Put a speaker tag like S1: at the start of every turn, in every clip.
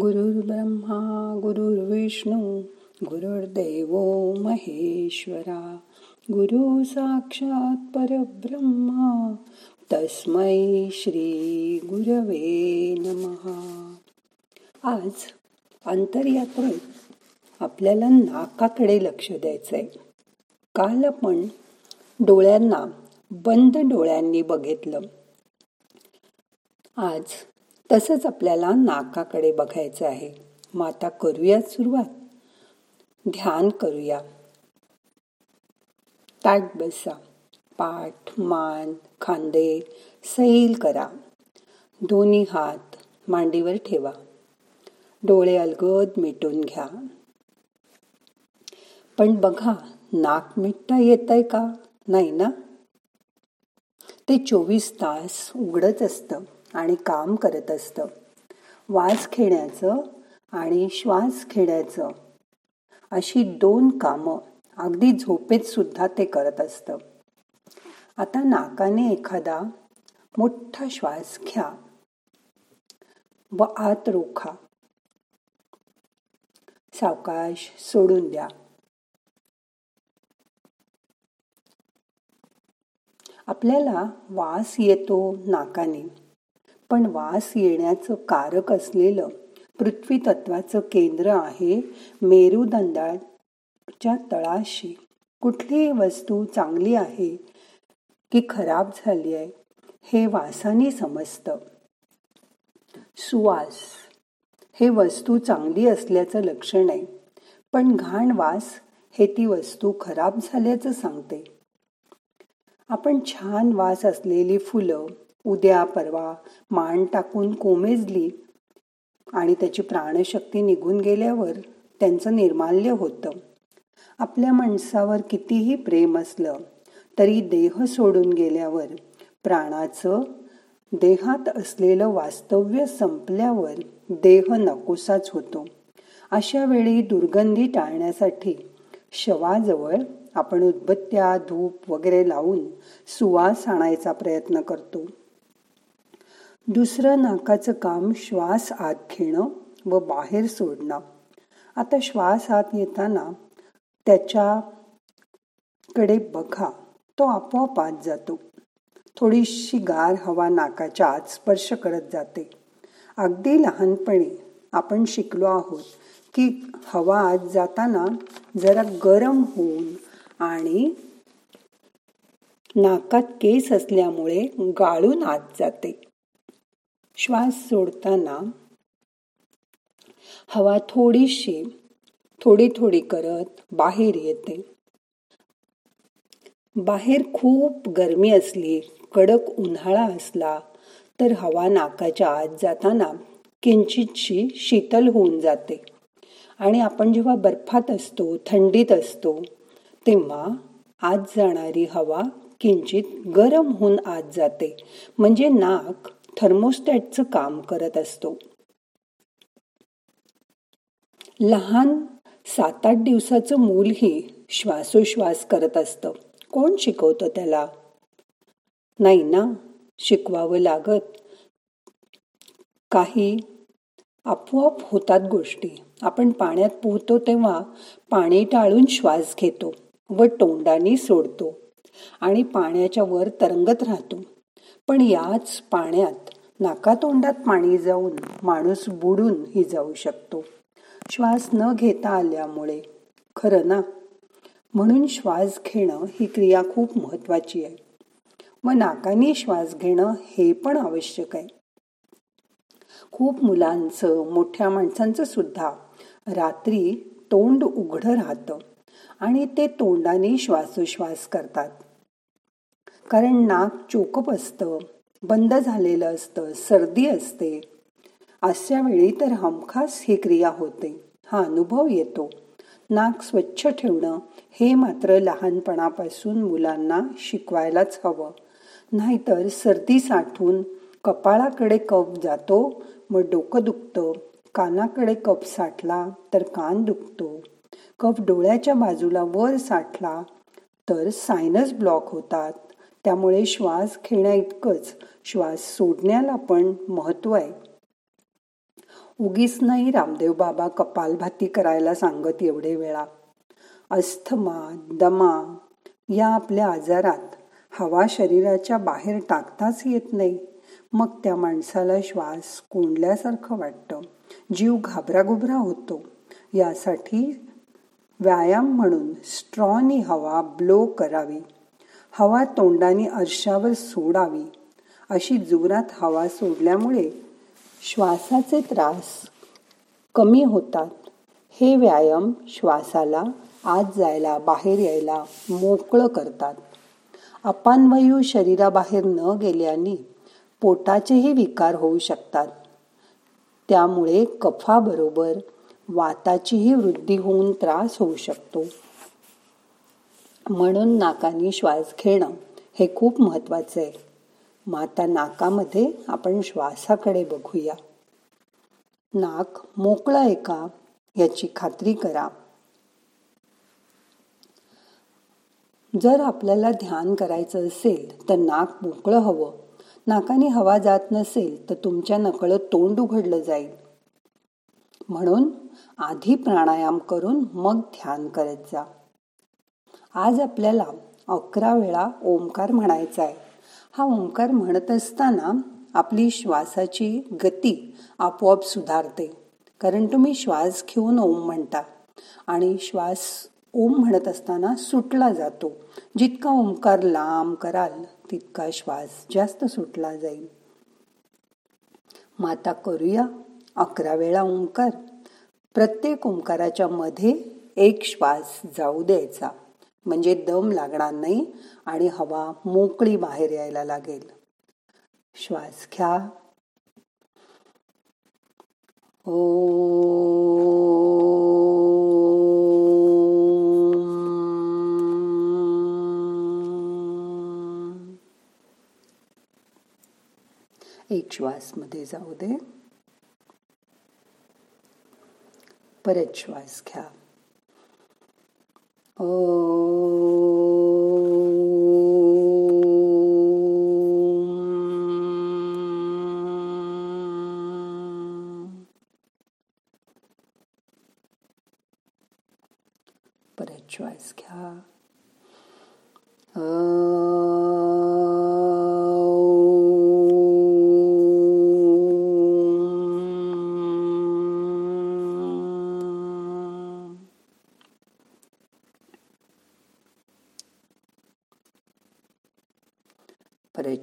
S1: गुरुर्ब्रह्मा गुरुर्विष्णू गुरुर्देव महेश्वरा। गुरु साक्षात परब्रह्मा तस्मै श्री गुरवे नमहा आज अंतरयात्रेत आपल्याला नाकाकडे लक्ष द्यायचंय. काल आपण डोळ्यांना बंद डोळ्यांनी बघितलं. आज तसंच आपल्याला नाकाकडे बघायचं आहे. मग आता करूयात सुरुवात. ध्यान करूया. ताट बसा. पाठ मान खांदे सैल करा. दोन्ही हात मांडीवर ठेवा. डोळे अलगद मिटून घ्या. पण बघा नाक मिटता येत आहे का? नाही ना? ते चोवीस तास उघडत असतं. आणि काम करत असतं. वास खेळण्याचं आणि श्वास घेण्याचं अशी दोन कामं अगदी झोपेत सुद्धा ते करत असतं. आता नाकाने एखादा मोठा श्वास घ्या व आत रोखा. सावकाश सोडून द्या. आपल्याला वास येतो नाकाने. पण वास येण्याचं कारक असलेलं पृथ्वी तत्वाचं केंद्र आहे मेरुदंडाच्या तळाशी. कुठलीही वस्तू चांगली आहे की खराब झाली आहे हे वासाने समजतं. सुवास. हे वस्तू चांगली असल्याचं लक्षण आहे पण घाण वास हे ती वस्तू खराब झाल्याचं सांगते. आपण छान वास असलेली फुलं उद्या परवा मान टाकून कोमेजली आणि त्याची प्राणशक्ती निघून गेल्यावर त्यांचं निर्माल्य होतं. आपल्या माणसावर कितीही प्रेम असलं तरी देह सोडून गेल्यावर प्राणाचं देहात असलेलं वास्तव्य संपल्यावर देह नकोसाच होतो. अशा वेळी दुर्गंधी टाळण्यासाठी शवाजवळ आपण उदबत्त्या धूप वगैरे लावून सुवास आणायचा प्रयत्न करतो. दुसरं नाकाचं काम श्वास आत घेणं व बाहेर सोडणं. आता श्वास आत येताना त्याच्याकडे बघा तो आपोआप आत जातो. थोडीशी गार हवा नाकाच्या आत स्पर्श करत जाते. अगदी लहानपणी आपण शिकलो आहोत की हवा आत जाताना जरा गरम होऊन आणि नाकात केस असल्यामुळे गाळून आत जाते. श्वास सोडताना हवा थोडीशी थोडी थोडी करत बाहेर येते. बाहेर खूप गरमी असली कडक उन्हाळा असला तर हवा नाकाच्या आत जाताना किंचितशी शीतल होऊन जाते. आणि आपण जेव्हा बर्फात असतो थंडीत असतो तेव्हा आत जाणारी हवा किंचित गरम होऊन आत जाते. म्हणजे नाक थर्मोस्टॅटचं काम करत असतो. लहान सात आठ दिवसाचं मूलही श्वासोश्वास करत असतं. कोण शिकवतं त्याला? नाही ना शिकवावं लागत. काही आपोआप होतात गोष्टी. आपण पाण्यात पोहतो तेव्हा पाणी टाळून श्वास घेतो व तोंडाने सोडतो आणि पाण्याच्या वर तरंगत राहतो. पण याच पाण्यात नाकातोंडात पाणी जाऊन माणूस बुडून ही जाऊ शकतो. श्वास न घेता आल्यामुळे. खरं ना? म्हणून श्वास घेणं ही क्रिया खूप महत्वाची आहे. व नाकाने श्वास घेणं हे पण आवश्यक आहे. खूप मुलांचं मोठ्या माणसांचं सुद्धा रात्री तोंड उघडं राहतं आणि ते तोंडाने श्वासोश्वास करतात. कारण नाक चोकप असतं बंद झालेलं असतं सर्दी असते. अशा वेळी तर हमखास ही क्रिया होते. हा अनुभव येतो. नाक स्वच्छ ठेवणं हे मात्र लहानपणापासून मुलांना शिकवायलाच हवं. नाहीतर सर्दी साठून कपाळाकडे कप जातो मग डोकं दुखतं. कानाकडे कप साठला तर कान दुखतो. कप डोळ्याच्या बाजूला वर साठला तर सायनस ब्लॉक होतात. त्यामुळे श्वास घेण्याइतकंच श्वास सोडण्याला पण महत्त्व आहे. उगीच नाही रामदेव बाबा कपालभाती करायला सांगत एवढे वेळा. अस्थमा दमा या आपल्या आजारात हवा शरीराच्या बाहेर टाकताच येत नाही. मग त्या माणसाला श्वास कोंडल्यासारखं वाटतं. जीव घाबरागुबरा होतो. यासाठी व्यायाम म्हणून स्ट्रॉनी हवा ब्लो करावी. हवा तोंडाने अर्शावर सोडावी अशी जोरात हवा सोडल्यामुळे श्वासाचे त्रास कमी होतात. हे व्यायाम श्वासाला आत जायला बाहेर यायला मोकळं करतात. अपानवायू शरीराबाहेर न गेल्याने पोटाचेही विकार होऊ शकतात. त्यामुळे कफाबरोबर वाताचीही वृद्धी होऊन त्रास होऊ शकतो. म्हणून नाकाने श्वास घेणं हे खूप महत्वाचं आहे. माता नाकामध्ये आपण श्वासाकडे बघूया. नाक मोकळं आहे का याची खात्री करा. जर आपल्याला ध्यान करायचं असेल तर नाक मोकळं हवं. नाकाने हवा जात नसेल तर तुमच्या नकळत तोंड उघडलं जाईल. म्हणून आधी प्राणायाम करून मग ध्यान करत जा. आज आपल्याला अकरा वेळा ओंकार म्हणायचा आहे. हा ओंकार म्हणत असताना आपली श्वासाची गती आपोआप सुधारते. कारण तुम्ही श्वास घेऊन ओम म्हणता आणि श्वास ओम म्हणत असताना सुटला जातो. जितका ओंकार लांब कराल तितका श्वास जास्त सुटला जाईल. माता करूया अकरा वेळा ओंकार. प्रत्येक ओंकाराच्या मध्ये एक श्वास जाऊ द्यायचा. म्हणजे दम लागणार नाही आणि हवा मोकळी बाहेर यायला लागेल. श्वास घ्या. ओ एक श्वासमध्ये जाऊ दे. परत श्वास घ्या. परत श्वास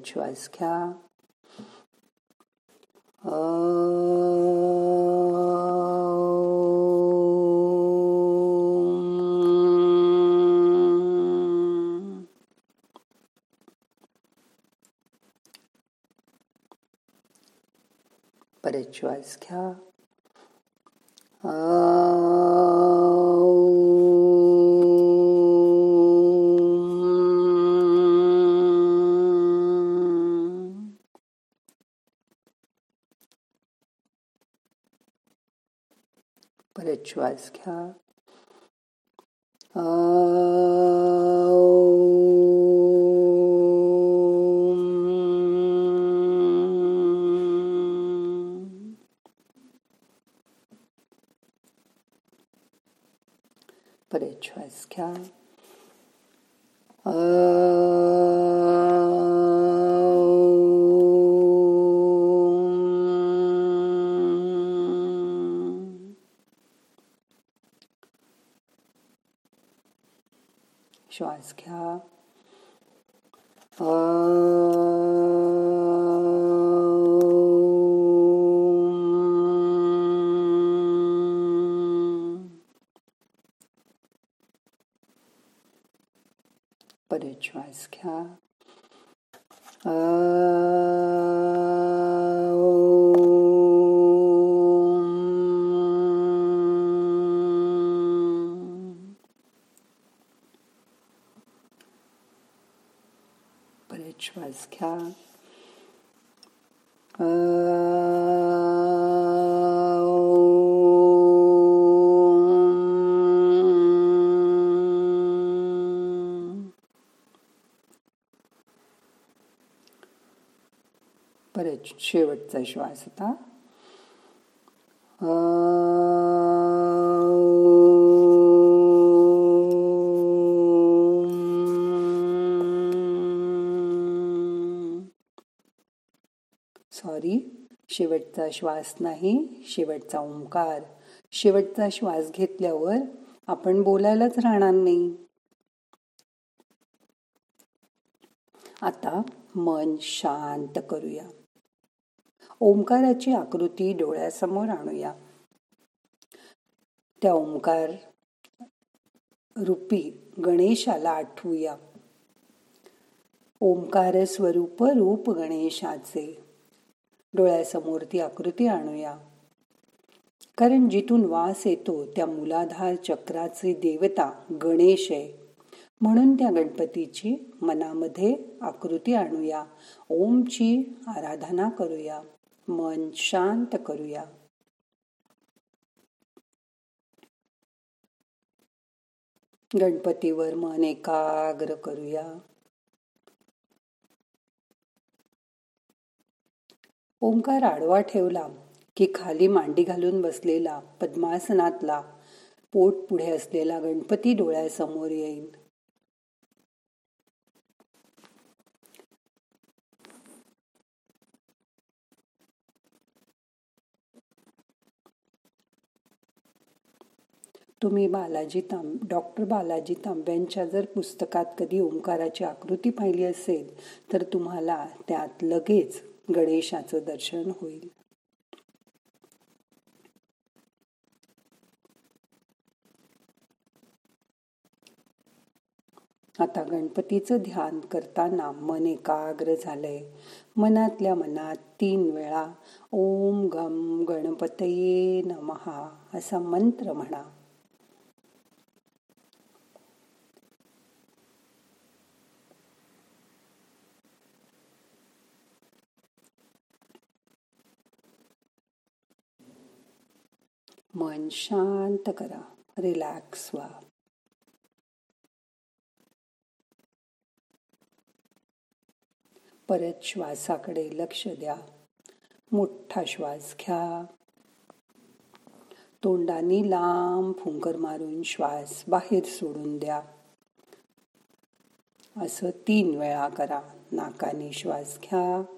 S1: घ्या परत श्वास घ्या परत श्वास घ्या परत श्वास घ्या. श्वास घ्या परत श्वास घ्या परत परत शेवटचा श्वास होता सॉरी शेवटचा श्वास नाही शेवटचा ओंकार. शेवटचा श्वास घेतल्यावर आपण बोलायलाच राहणार नाही. आता मन शांत करूया. ओंकाराची आकृती डोळ्यासमोर आणूया. त्या ओंकार रूपी गणेशाला आठवूया. ओंकार स्वरूप रूप गणेशाचे. डोळ्यासमोर ती आकृती आणूया. कारण जिथून वास येतो त्या मुलाधार चक्राचे देवता गणेश आहे. म्हणून त्या गणपतीची मनामध्ये आकृती आणूया. ओमची आराधना करूया. मन शांत करूया. गणपतीवर मन एकाग्र करूया. ओंकार आडवा ठेवला की खाली मांडी घालून बसलेला पद्मासनातला पोट पुढे असलेला गणपती डोळ्यासमोर येईल तुम्ही बालाजी तांब डॉक्टर बालाजी तांब्यांच्या जर पुस्तकात कधी ओंकाराची आकृती पाहिली असेल तर तुम्हाला त्यात लगेच गणेशाचं दर्शन होईल. आता गणपतीचं ध्यान करताना मन एकाग्र झालंय. मनातल्या मनात तीन वेळा ओम गम गणपतये नमहा असा मंत्र म्हणा. मन शांत करा रिलॅक्स व्हा. परत श्वासाकडे लक्ष द्या. मोठा श्वास घ्या. तोंडाने लांब फुंकर मारून श्वास बाहेर सोडून द्या. असं तीन वेळा करा. नाकाने श्वास घ्या.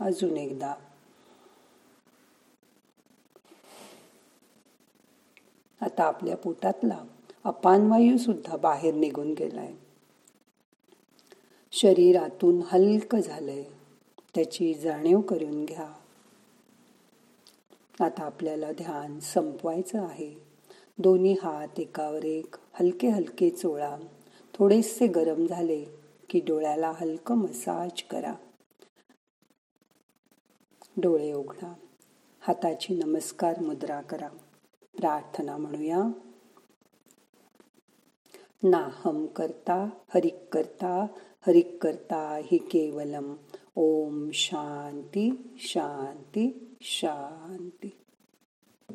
S1: अजून एकदा. आता आपल्या पोटातला अपानवायू सुद्धा बाहेर निघून गेलाय. शरीरातून हलक झालंय. त्याची जाणीव करून घ्या. आता आपल्याला ध्यान संपवायचं आहे. दोन्ही हात एकावर एक हलके हलके चोळा. थोडेसे गरम झाले की डोळ्याला हलकं मसाज करा. डोळे उघडा. हाताची नमस्कार मुद्रा करा. प्रार्थना म्हणूया. नाहम करता हरिक करता हरिक करता हि केवलम. ओम शांती शांती शांती.